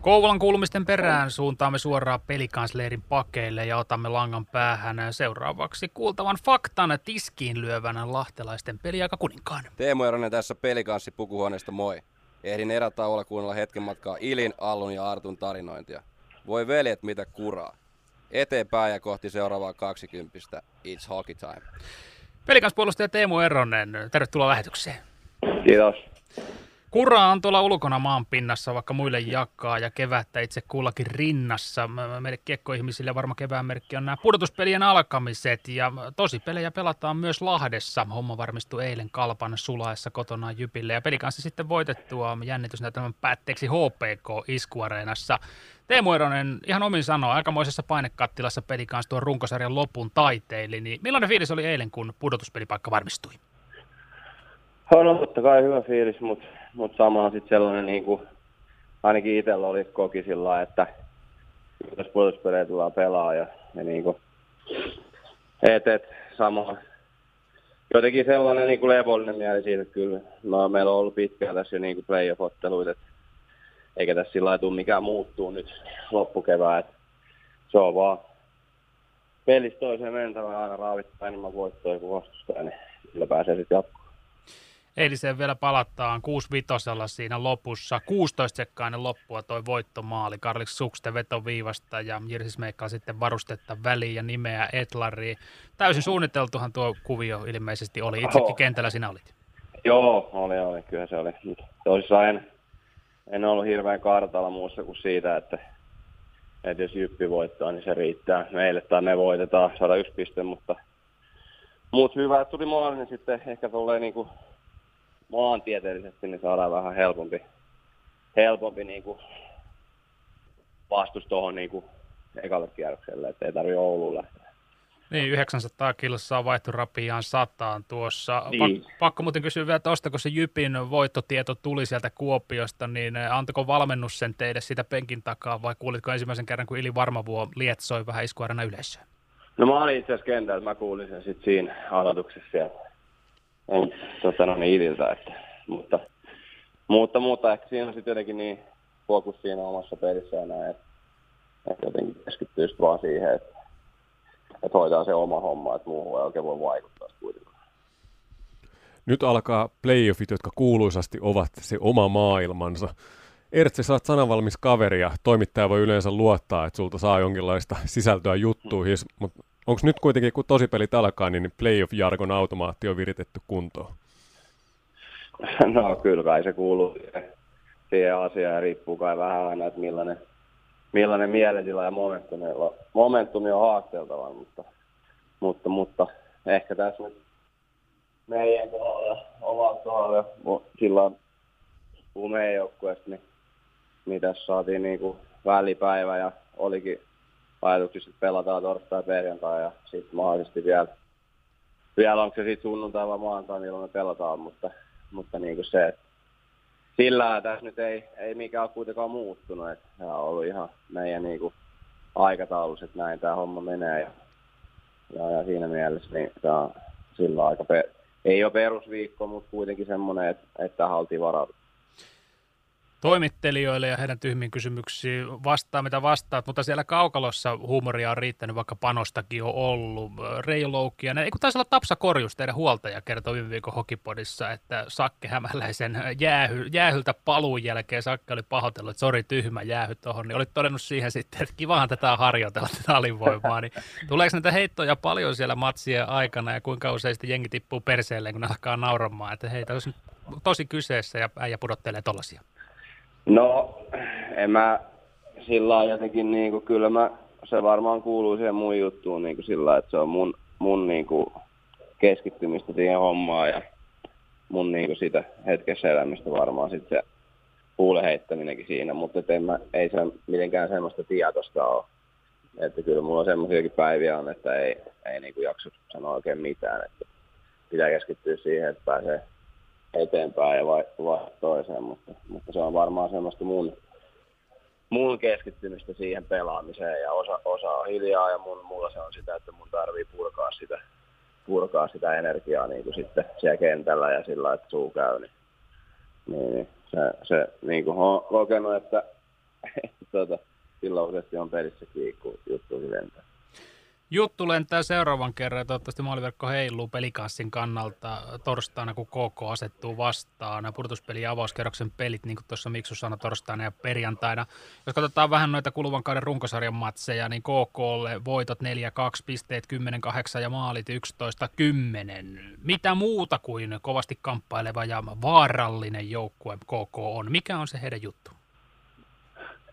Kouvolan kuulumisten perään suuntaamme suoraan pelikansleerin pakeille ja otamme langan päähän seuraavaksi kuultavan faktan tiskiin lyövänä lahtelaisten peliaika kuninkaan. Teemu Eronen tässä pelikanssi pukuhuoneesta moi. Ehdin erätauolla kuunnella hetken matkaa Ilin, Allun ja Artun tarinointia. Voi veljet mitä kuraa. Eteenpäin ja kohti seuraavaa 20. It's hockey time. Pelikanspuolustaja Teemu Eronen, tervetuloa lähetykseen. Kiitos. Kura on tuolla ulkona maan pinnassa, vaikka muille jakaa ja kevättä itse kullakin rinnassa. Meille kiekkoihmisille varma kevään merkki on nämä pudotuspelien alkamiset ja tosi pelejä pelataan myös Lahdessa. Homma varmistui eilen Kalpan sulaessa kotona Jypille ja peli kanssa sitten voitettua jännitysnäytelmän päätteeksi HPK Iskuareenassa. Teemu Eronen ihan omin sanoo, aikamoisessa painekattilassa peli kanssa tuon runkosarjan lopun taiteili, niin millainen fiilis oli eilen, kun pudotuspelipaikka varmistui? On totta kai hyvä fiilis, mutta mut samalla sitten sellainen, niin kuin, ainakin itsellä oli koki sillä että jos puolustuspelejä tullaan pelaa ja, ja niin kuin, et, et, sama, jotenkin sellainen niin kuin levollinen mieli siitä, että kyllä no, meillä on ollut pitkään tässä jo niin playoff-otteluita, että eikä tässä sillä tule mikään muuttuu nyt loppukevään. Että se on vaan pelistä toiseen mentävä aina raavittaa enemmän voittoja kuin vastustaja, niin sillä pääsee sitten jatkoon. Eiliseen vielä palataan 6 vitosella siinä lopussa. 16 sekkainen loppua toi voittomaali. Karlik Sukste vetoviivasta ja Jirsis Meikka sitten varustetta väliin ja nimeä Etlariin. Täysin suunniteltuhan tuo kuvio ilmeisesti oli. Itsekin kentällä sinä olit. Joo, oli, oli. Kyllä se oli. Toisaalta en, en ollut hirveän kartalla muussa kuin siitä, että, että jos Jyppi voittaa, niin se riittää meille tai me voitetaan 101 piste, mutta, mutta hyvä, että tuli maali, niin sitten ehkä tulee niin kuin maantieteellisesti, niin saadaan vähän helpompi, helpompi niin kuin vastus tuohon niin kuin ekalle kierrokselle, että ei tarvitse Ouluun lähteä. Niin, 900 kilsaa vaihtu rapiaan sataan tuossa. Niin. Pak- pakko muuten kysyä vielä tuosta, kun se Jypin voittotieto tuli sieltä Kuopiosta, niin eh, antako valmennus sen teille sitä penkin takaa vai kuulitko ensimmäisen kerran, kun Ili Varmavuo lietsoi vähän iskuarana yleisöön? No mä olin itse asiassa kentällä, mä kuulin sen sitten siinä aloituksessa siellä. En tota, no niin Ililtä, että, mutta, mutta, mutta ehkä siinä on sitten jotenkin niin fokus siinä omassa pelissä ja näin, että, että jotenkin keskittyy vaan siihen, että että hoitaa se oma homma, että muuhun ei oikein voi vaikuttaa kuitenkaan. Nyt alkaa playoffit, jotka kuuluisasti ovat se oma maailmansa. Ertsi, sä oot sananvalmis kaveri ja toimittaja voi yleensä luottaa, että sulta saa jonkinlaista sisältöä juttuihin, mutta onko nyt kuitenkin, kun tosipelit alkaa, niin playoff-jargon automaatti on viritetty kuntoon? No kyllä kai se kuuluu siihen asiaan ja riippuu kai vähän aina, että millainen millainen mielentila ja momentumi, momentumi on haasteltava, mutta, mutta, mutta ehkä tässä nyt meidän kohdalla, omalla kohdalla, silloin kun meidän joukkueesta, niin, niin tässä saatiin niin kuin välipäivä ja olikin ajatuksissa, että pelataan torstai perjantai ja sitten mahdollisesti vielä, vielä onko se sitten sunnuntai vai maanantai, milloin me pelataan, mutta, mutta niin kuin se, että sillä tässä nyt ei, ei mikään ole kuitenkaan muuttunut. Että tämä on ollut ihan meidän niin kuin, aikataulussa, että näin tämä homma menee. Ja, ja, ja siinä mielessä niin tämä on sillä aika, pe- ei ole perusviikko, mutta kuitenkin semmoinen, että, että tähän oltiin varautunut toimittelijoille ja heidän tyhmiin kysymyksiin vastaa, mitä vastaat, mutta siellä kaukalossa huumoria on riittänyt, vaikka panostakin on ollut. Reijo Loukkianen, ei taisi olla Tapsa Korjus, teidän huoltaja, kertoi viime viikon Hokipodissa, että Sakke Hämäläisen jäähy, jäähyltä paluun jälkeen Sakke oli pahoitellut, että sori tyhmä jäähy tuohon, niin olit todennut siihen sitten, että kivahan tätä harjoitella, tätä alivoimaa, niin tuleeko näitä heittoja paljon siellä matsien aikana ja kuinka usein sitten jengi tippuu perseelle, kun ne alkaa nauramaan, että hei, tämä tosi kyseessä ja äijä pudottelee tollasia? No, en mä sillä jotenkin, niin kuin, kyllä mä, se varmaan kuuluu siihen mun juttuun niin kuin sillä että se on mun, mun niin kuin, keskittymistä siihen hommaan ja mun niin kuin, sitä hetkessä elämistä varmaan sitten se huulen heittäminenkin siinä, mutta en mä, ei se mitenkään semmoista tietosta ole. Että kyllä mulla on semmoisiakin päiviä on, että ei, ei niin kuin jaksa sanoa oikein mitään. Että pitää keskittyä siihen, että pääsee eteenpäin ja vai, vai toiseen, mutta, mutta, se on varmaan semmoista mun, mun keskittymistä siihen pelaamiseen ja osa, osa on hiljaa ja mun, mulla se on sitä, että mun tarvii purkaa sitä, purkaa sitä energiaa niin kuin sitten siellä kentällä ja sillä että suu käy, niin, niin, niin se, se niin kuin on kokenut, että, tuota, silloin useasti on pelissä kiikku juttu lentää. Juttu lentää seuraavan kerran toivottavasti maaliverkko heiluu pelikanssin kannalta torstaina, kun KK asettuu vastaan. Purtuspeli ja avauskerroksen pelit, niin kuin tuossa Miksu sanoi, torstaina ja perjantaina. Jos katsotaan vähän noita kuluvan kauden runkosarjan matseja, niin KKlle voitot 4-2, pisteet 10-8 ja maalit 11-10. Mitä muuta kuin kovasti kamppaileva ja vaarallinen joukkue KK on? Mikä on se heidän juttu?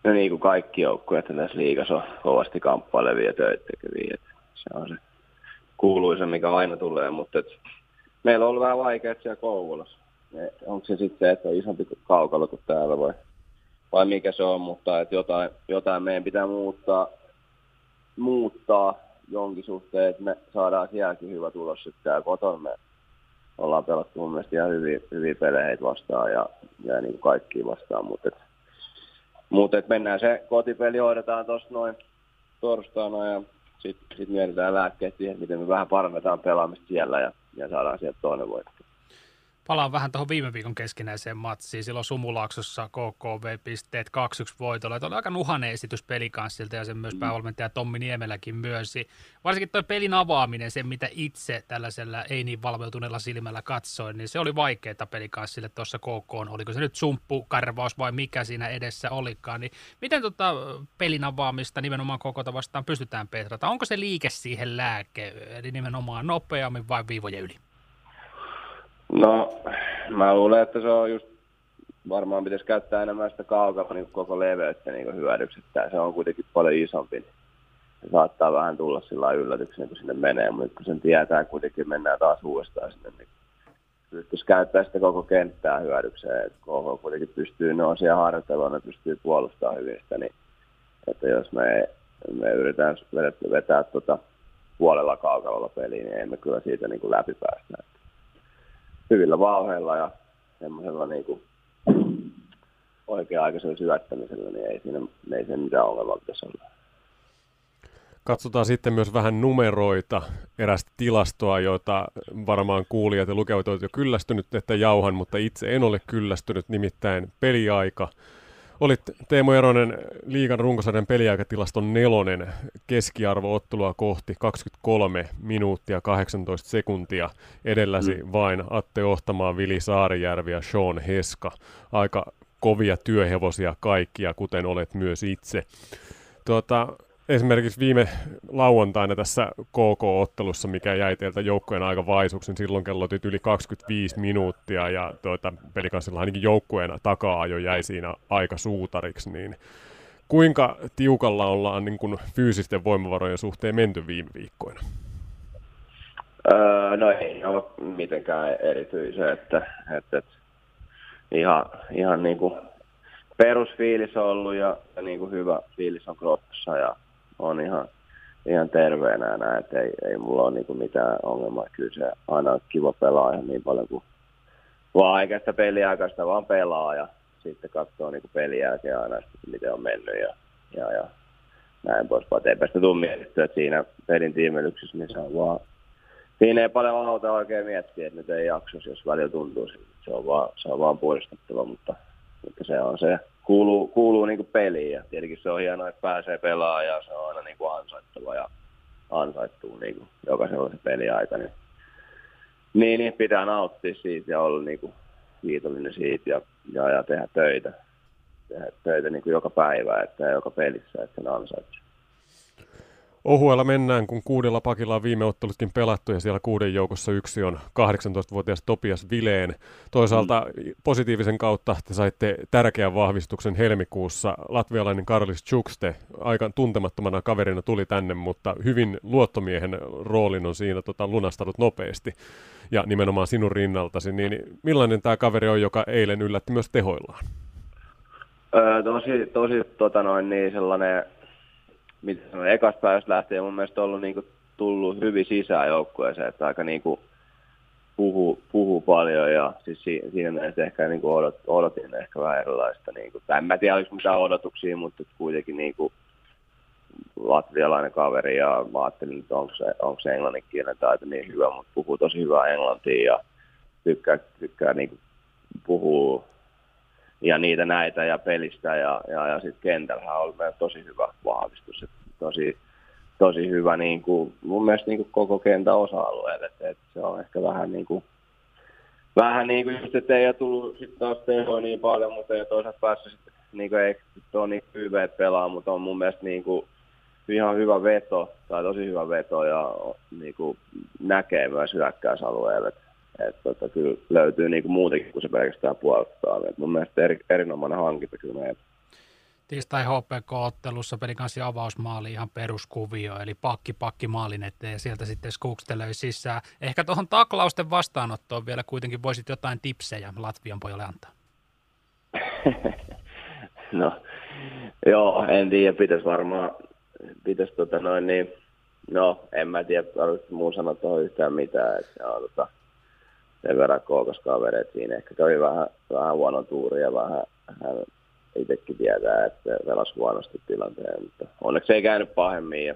No niin kuin kaikki joukkueet tässä liigassa on kovasti kamppailevia töitä tekeviä. Se on se kuuluisa, mikä aina tulee, mutta et meillä on ollut vähän vaikea siellä Kouvolassa. Onko se sitten että on isompi kaukalo kuin täällä vai, vai mikä se on, mutta et jotain, jotain meidän pitää muuttaa, muuttaa jonkin suhteen, että me saadaan sielläkin hyvä tulos sitten täällä kotona. Me ollaan pelattu mun mielestä ihan hyviä, hyviä pelejä vastaan ja, ja niin kuin kaikkia vastaan, mutta et mutta mennään se kotipeli hoidetaan tuossa noin torstaina ja sitten sit mietitään lääkkeet siihen, miten me vähän parannetaan pelaamista siellä ja, ja saadaan sieltä toinen voitto. Palaan vähän tuohon viime viikon keskinäiseen matsiin. Silloin Sumulaaksossa KKV-pisteet 2-1 voitolla. Tämä oli aika nuhanen esitys pelikanssilta ja sen myös mm. päävalmentaja Tommi Niemeläkin myönsi. Varsinkin tuo pelin avaaminen, se mitä itse tällaisella ei niin valveutuneella silmällä katsoin, niin se oli vaikeaa pelikanssille tuossa KK. Oliko se nyt sumppu, karvaus vai mikä siinä edessä olikaan. Niin miten tota pelin avaamista nimenomaan koko vastaan pystytään petrata? Onko se liike siihen lääke, eli nimenomaan nopeammin vai viivojen yli? No, mä luulen, että se on just varmaan pitäisi käyttää enemmän sitä kaukalla niin koko leveyttä niin hyödyksi. Että se on kuitenkin paljon isompi, niin se saattaa vähän tulla sillä yllätyksenä, kun sinne menee, mutta kun sen tietää, kuitenkin mennään taas uudestaan sinne, niin pystyisi käyttää sitä koko kenttää hyödykseen. Että KH kuitenkin pystyy, ne on siellä ne pystyy puolustamaan hyvin sitä, niin että jos me, me yritetään vetää, vetää tuota puolella kaukalolla peliä, niin emme kyllä siitä niin kuin läpi päästä. Hyvillä vauheilla ja semmoisella niin kuin oikea-aikaisella syöttämisellä, niin ei siinä ei sen mitään ongelmaa pitäisi. Katsotaan sitten myös vähän numeroita, erästä tilastoa, joita varmaan kuulijat ja lukijat ovat jo kyllästynyt, että jauhan, mutta itse en ole kyllästynyt, nimittäin peliaika. Olit Teemu Eronen liigan runkosarjan peliaikatilaston nelonen keskiarvoottelua kohti 23 minuuttia 18 sekuntia. Edelläsi mm. vain Atte Ohtamaa, Vili Saarijärvi ja Sean Heska. Aika kovia työhevosia kaikkia, kuten olet myös itse. Tuota, esimerkiksi viime lauantaina tässä KK-ottelussa, mikä jäi teiltä joukkueen aika vaisuksi, niin silloin kellotit yli 25 minuuttia ja tuota, pelikanssilla ainakin joukkueen takaa jo jäi siinä aika suutariksi, niin kuinka tiukalla ollaan niin kuin fyysisten voimavarojen suhteen menty viime viikkoina? Öö, no ei ole mitenkään erityisen, että, että, että ihan, ihan niin kuin perusfiilis on ollut ja, ja niin kuin hyvä fiilis on kroppassa ja on ihan, ihan terveenä näin, että ei, ei mulla ole niin kuin mitään ongelmaa. Kyllä se aina on kiva pelaa ihan niin paljon kuin vaan aikaista peliaikaista vaan pelaa ja sitten katsoo niin peliä ja aina, miten on mennyt ja, ja, ja näin poispäin. Eipä sitä tule mietittyä, että siinä pelin tiimelyksessä, niin se on vaan Siinä ei paljon auta oikein miettiä, että nyt ei jaksoisi, jos välillä tuntuu, se on vaan, se on vaan puolustettava, mutta, mutta se on se, kuuluu, kuuluu niin kuin peliin ja tietenkin se on hienoa, että pääsee pelaamaan ja se on aina niin kuin ansaittava ja ansaittuu niin kuin jokaisella se peliaika. Niin, niin, niin pitää nauttia siitä ja olla niin kuin kiitollinen siitä ja, ja, ja tehdä töitä. Tehdä töitä niin kuin joka päivä että joka pelissä, että sen ansaitsee. Ohuella mennään, kun kuudella pakilla on viime ottelutkin pelattu ja siellä kuuden joukossa yksi on 18-vuotias Topias Vileen. Toisaalta mm. positiivisen kautta te saitte tärkeän vahvistuksen helmikuussa. Latvialainen Karlis Chukste aika tuntemattomana kaverina tuli tänne, mutta hyvin luottomiehen roolin on siinä tota, lunastanut nopeasti ja nimenomaan sinun rinnaltasi. Niin millainen tämä kaveri on, joka eilen yllätti myös tehoillaan? Öö, tosi, tosi tota noin, niin sellainen mitä sanoin, ekasta päivästä lähtien mun mielestä ollut niin kuin, tullut hyvin sisään joukkueeseen, että aika niin kuin, puhuu, puhuu paljon ja siis siinä mielessä ehkä niin kuin odot, odotin ehkä vähän erilaista. Niin kuin, en mä tiedä, oliko mitään odotuksia, mutta kuitenkin niin kuin, latvialainen kaveri ja mä ajattelin, että onko se, onko se englanninkielen taito niin hyvä, mutta puhuu tosi hyvää englantia ja tykkää, tykkää niin kuin, puhuu ja niitä näitä ja pelistä ja, ja, ja sitten kentällä on ollut tosi hyvä vahvistus. Et tosi, tosi hyvä niin kuin, mun mielestä niin kuin koko kentän osa-alueelle. Et, et se on ehkä vähän niin kuin, vähän niin kuin just, että ei ole tullut sitten taas tehoa niin paljon, mutta ei toisaalta päässyt sitten, niin kuin ei ole niin hyvä pelaa, mutta on mun mielestä niin kuin, ihan hyvä veto, tai tosi hyvä veto ja niin kuin, näkee myös hyökkäysalueelle. Että tota, kyllä löytyy niin kuin muutenkin kuin se pelkästään puolustaa. Et mun mielestä eri, erinomainen hankinta kyllä meidän. Tiistai HPK-ottelussa pelikansi avausmaali ihan peruskuvio, eli pakki pakki maalin eteen ja sieltä sitten skukstelöi sisään. Ehkä tuohon taklausten vastaanottoon vielä kuitenkin voisit jotain tipsejä Latvian pojalle antaa. no, joo, en tiedä, pitäisi varmaan, pitäisi tota noin niin, no, en mä tiedä, muu sanoa tuohon yhtään mitään, että on tota, sen verran kookas kavereet siinä. Ehkä kävi vähän, vähän huono tuuri ja vähän hän itsekin tietää, että pelasi huonosti tilanteen, mutta onneksi ei käynyt pahemmin ja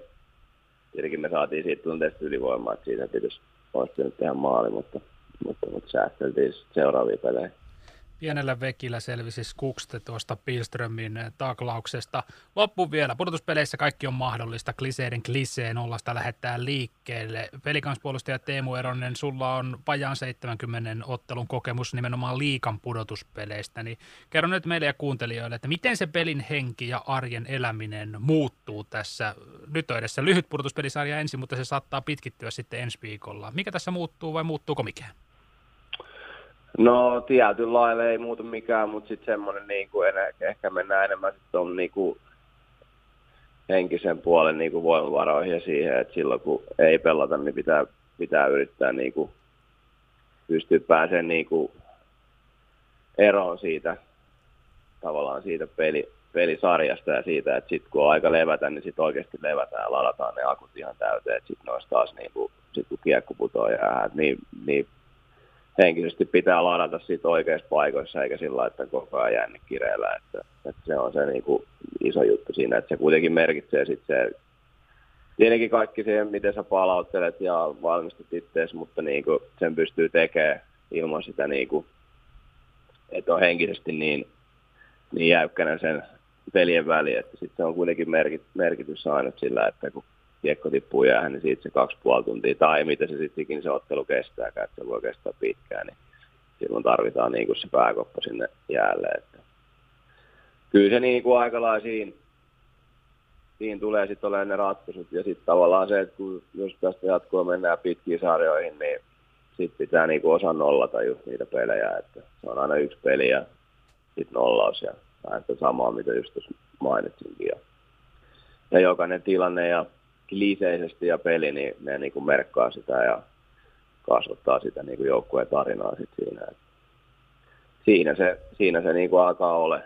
tietenkin me saatiin siitä tunteesta ylivoimaa, että siitä pitäisi olisi tehdä maali, mutta, mutta, mutta säästeltiin seuraavia pelejä. Pienellä vekillä selvisi Skukste tuosta Pilströmin taklauksesta. Loppu vielä. Pudotuspeleissä kaikki on mahdollista. Kliseiden kliseen nollasta lähettää liikkeelle. Pelikanspuolustaja Teemu Eronen, sulla on vajaan 70 ottelun kokemus nimenomaan liikan pudotuspeleistä. Niin kerro nyt meille ja kuuntelijoille, että miten se pelin henki ja arjen eläminen muuttuu tässä. Nyt on edessä lyhyt pudotuspelisarja ensin, mutta se saattaa pitkittyä sitten ensi viikolla. Mikä tässä muuttuu vai muuttuuko mikään? No tietyllä lailla ei muuta mikään, mutta sitten semmoinen niin kuin, ehkä mennään enemmän sitten niin kuin henkisen puolen niin kuin voimavaroihin ja siihen, että silloin kun ei pelata, niin pitää, pitää yrittää niin kuin, pystyä pääsemään niin kuin, eroon siitä tavallaan siitä peli, pelisarjasta ja siitä, että sitten kun on aika levätä, niin sitten oikeasti levätään ja ladataan ne akut ihan täyteen, että sitten noista taas niin kuin, sit kun kiekko putoaa jää, niin, niin henkisesti pitää ladata siitä oikeissa paikoissa, eikä sillä että koko ajan jänne kireellä. Että, että se on se niin kuin iso juttu siinä, että se kuitenkin merkitsee sitten se, tietenkin kaikki siihen, miten sä palauttelet ja valmistat itseäsi, mutta niin kuin sen pystyy tekemään ilman sitä, niin kuin, että on henkisesti niin, niin jäykkänä sen pelien väliin, että sitten se on kuitenkin merkitys aina sillä, että kun kiekko tippuu jäähän, niin siitä se kaksi puoli tuntia, tai mitä se sittenkin se ottelu kestää, että se voi kestää pitkään, niin silloin tarvitaan niin kuin se pääkoppa sinne jäälle. Että kyllä se niin kuin aika lailla siinä, tulee sitten olemaan ne ratkaisut, ja sitten tavallaan se, että kun jos tästä jatkoa mennään pitkiin sarjoihin, niin sitten pitää niin kuin osa nollata just niitä pelejä, että se on aina yksi peli ja sitten nollaus ja vähän samaa, mitä just tuossa mainitsinkin. Ja jokainen tilanne ja kliseisesti ja peli, niin ne niin kuin merkkaa sitä ja kasvattaa sitä niin kuin joukkueen tarinaa sit siinä. siinä se, siinä se niin kuin alkaa ole.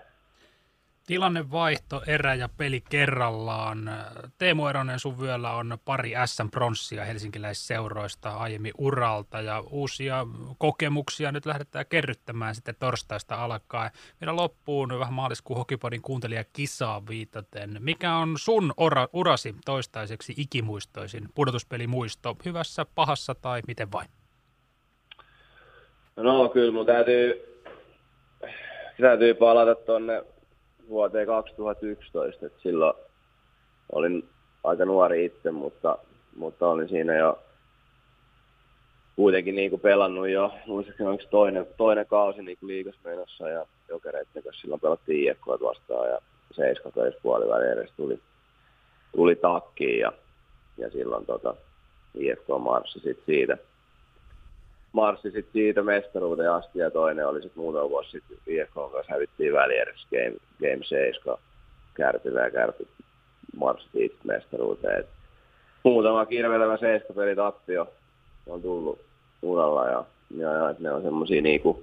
Tilannevaihto, erä ja peli kerrallaan. Teemu Eronen, sun vyöllä on pari SM-pronssia helsinkiläisseuroista aiemmin uralta ja uusia kokemuksia nyt lähdetään kerryttämään sitten torstaista alkaen. Vielä loppuun vähän maaliskuun Hokipodin kuuntelija kisaa viitaten. Mikä on sun ora, urasi toistaiseksi ikimuistoisin pudotuspelimuisto, hyvässä, pahassa tai miten vain? No kyllä mun täytyy, täytyy palata tuonne vuoteen 2011, että silloin olin aika nuori itse, mutta, mutta olin siinä jo kuitenkin niin kuin pelannut jo, muistaakseni onko toinen, toinen kausi niin kuin liigas menossa ja jokereiden kanssa silloin pelattiin IFK vastaan ja seiskatöissä puoliväli edes tuli, tuli takkiin ja, ja silloin tota, IFK marssi sit siitä marssi sit siitä mestaruuteen asti ja toinen oli sitten muutama vuosi sitten IFK kanssa hävittiin välierässä Game, game 7 kärpillä ja kärpit marssi siitä mestaruuteen. Et muutama kirvelevä seiskapeli tappio on tullut uralla ja, ja, ja ne on semmosia niinku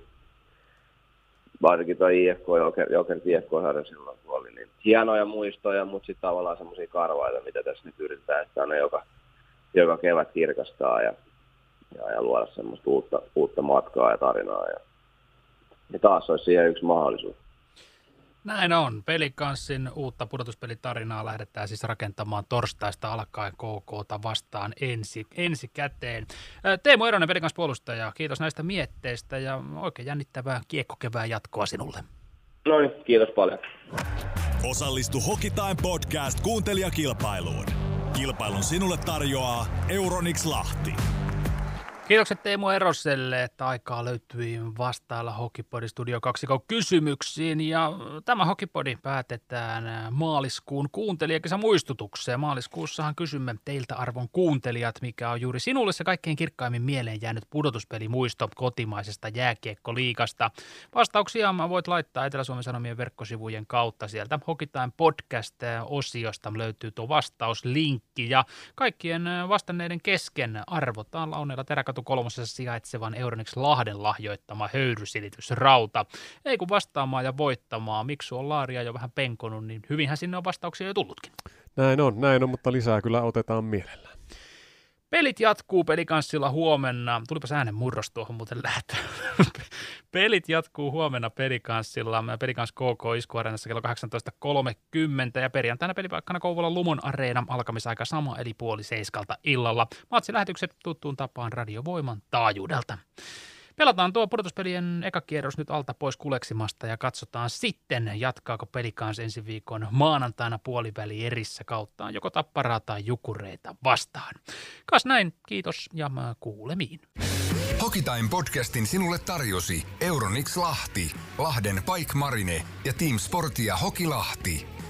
varsinkin tuo IFK, Joker, Joker IFK-sarja silloin kun niin hienoja muistoja, mutta sitten tavallaan semmoisia karvaita, mitä tässä nyt yritetään, että on joka, joka kevät kirkastaa ja ja, ja luoda semmoista uutta, uutta matkaa ja tarinaa. Ja, ja taas olisi siihen yksi mahdollisuus. Näin on. Pelikanssin uutta pudotuspelitarinaa lähdetään siis rakentamaan torstaista alkaen KKta vastaan ensi, ensi käteen. Teemu Eronen, Pelikans puolustaja, kiitos näistä mietteistä ja oikein jännittävää kiekkokevää jatkoa sinulle. No niin, kiitos paljon. Osallistu Hokitime Podcast kuuntelijakilpailuun. Kilpailun sinulle tarjoaa Euronix Lahti. Kiitokset Teemu Eroselle, että aikaa löytyi vastailla Hokipodi Studio 2 kysymyksiin. Ja tämä Hokipodi päätetään maaliskuun kuuntelijakisa muistutukseen. Maaliskuussahan kysymme teiltä arvon kuuntelijat, mikä on juuri sinulle se kaikkein kirkkaimmin mieleen jäänyt pudotuspelimuisto kotimaisesta jääkiekkoliikasta. Vastauksia voit laittaa Etelä-Suomen Sanomien verkkosivujen kautta sieltä Hokitain podcast-osiosta löytyy tuo vastauslinkki ja kaikkien vastanneiden kesken arvotaan Launella Teräkatu Tartu kolmosessa sijaitsevan Euronix Lahden lahjoittama höyrysilitysrauta. Ei kun vastaamaan ja voittamaan. Miksu on Laaria jo vähän penkonut, niin hyvinhän sinne on vastauksia jo tullutkin. Näin on, näin on, mutta lisää kyllä otetaan mielellään. Pelit jatkuu pelikanssilla huomenna. Tulipa äänen murros tuohon muuten lähtö. Pelit jatkuu huomenna pelikanssilla. Pelikans KK Iskuareenassa kello 18.30 ja perjantaina pelipaikkana Kouvolan Lumon Areena alkamisaika sama eli puoli seiskalta illalla. Matsilähetykset tuttuun tapaan radiovoiman taajuudelta. Pelataan tuo pudotuspelien eka kierros nyt alta pois kuleksimasta ja katsotaan sitten, jatkaako pelikans ensi viikon maanantaina puoliväli erissä kauttaan joko tapparaa tai jukureita vastaan. Kas näin, kiitos ja kuulemiin. Hokitime podcastin sinulle tarjosi Euronix Lahti, Lahden Pike Marine ja Team Sportia Hoki Lahti.